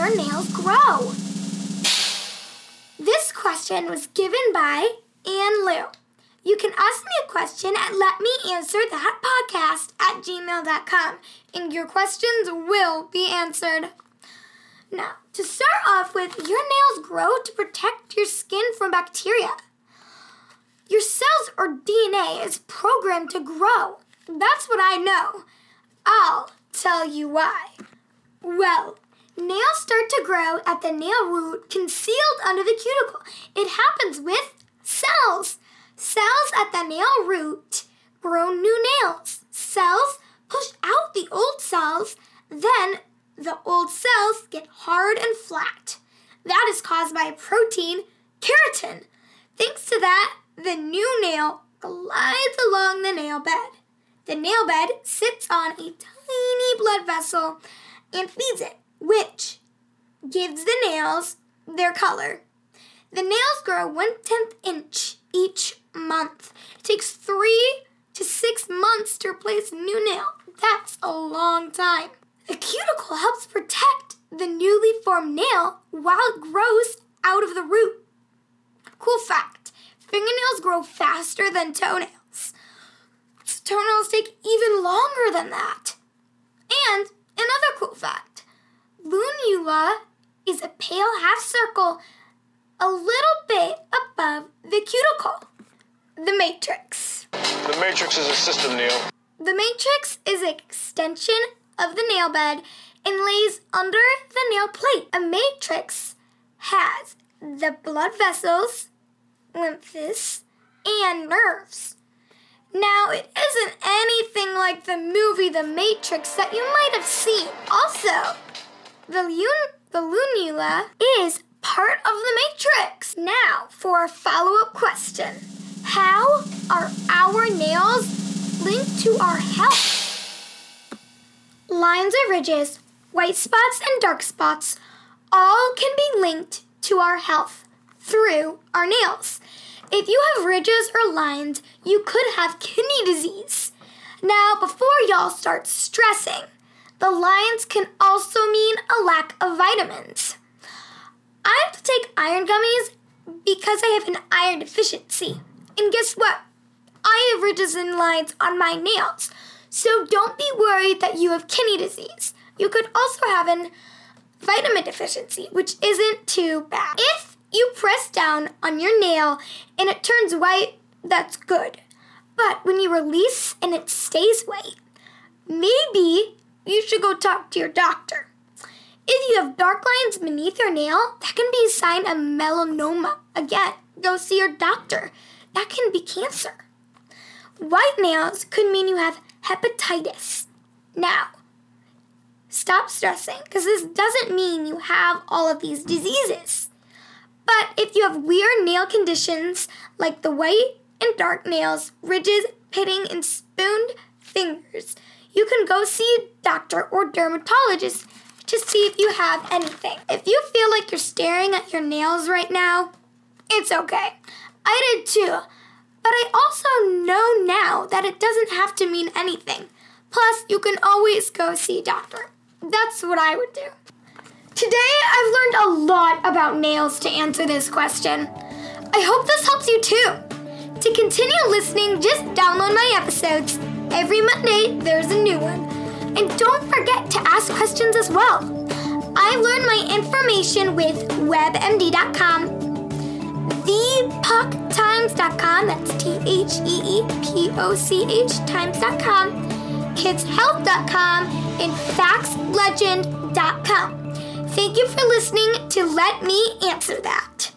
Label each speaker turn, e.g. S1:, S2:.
S1: your nails grow? This question was given by Ann Lou. You can ask me a question and let me answer that podcast at gmail.com, and your questions will be answered. Now, to start off with, your nails grow to protect your skin from bacteria. Your cells or DNA is programmed to grow. That's what I know. I'll tell you why. Well, nails start to grow at the nail root concealed under the cuticle. It happens with cells. Cells at the nail root grow new nails. Cells push out the old cells, then the old cells get hard and flat. That is caused by protein, keratin. Thanks to that, the new nail glides along the nail bed. The nail bed sits on a tiny blood vessel and feeds it, which gives the nails their color. The nails grow one tenth inch each month. It takes three to six months to replace a new nail. That's a long time. The cuticle helps protect the newly formed nail while it grows out of the root. Cool fact fingernails grow faster than toenails. Toenails take even longer than that. And another cool fact lunula is a pale half circle a little bit above the cuticle. The matrix.
S2: The matrix is a system, Neo.
S1: The matrix is an extension of the nail bed and lays under the nail plate. A matrix has the blood vessels, lymphs, and nerves. Now, it isn't anything like the movie The Matrix that you might have seen. Also, the, lun- the lunula is part of the matrix. Now, for a follow up question How are our nails linked to our health? Lines or ridges, white spots and dark spots, all can be linked to our health through our nails. If you have ridges or lines, you could have kidney disease. Now, before y'all start stressing, the lines can also mean a lack of vitamins. I have to take iron gummies because I have an iron deficiency. And guess what? I have ridges and lines on my nails. So don't be worried that you have kidney disease. You could also have an vitamin deficiency, which isn't too bad. If you press down on your nail and it turns white, that's good. But when you release and it stays white, maybe you should go talk to your doctor. If you have dark lines beneath your nail, that can be a sign of melanoma. Again, go see your doctor. That can be cancer. White nails could mean you have hepatitis. Now, stop stressing because this doesn't mean you have all of these diseases. But if you have weird nail conditions like the white and dark nails, ridges, pitting, and spooned fingers, you can go see a doctor or dermatologist to see if you have anything. If you feel like you're staring at your nails right now, it's okay. I did too. But I also know now that it doesn't have to mean anything. Plus, you can always go see a doctor. That's what I would do. Today, I've learned lot about nails to answer this question. I hope this helps you too. To continue listening, just download my episodes. Every Monday, there's a new one. And don't forget to ask questions as well. I learned my information with webmd.com theepochtimes.com, that's T H E E P O C H times.com, kidshealth.com, and factslegend.com. Thank you for listening to Let Me Answer That.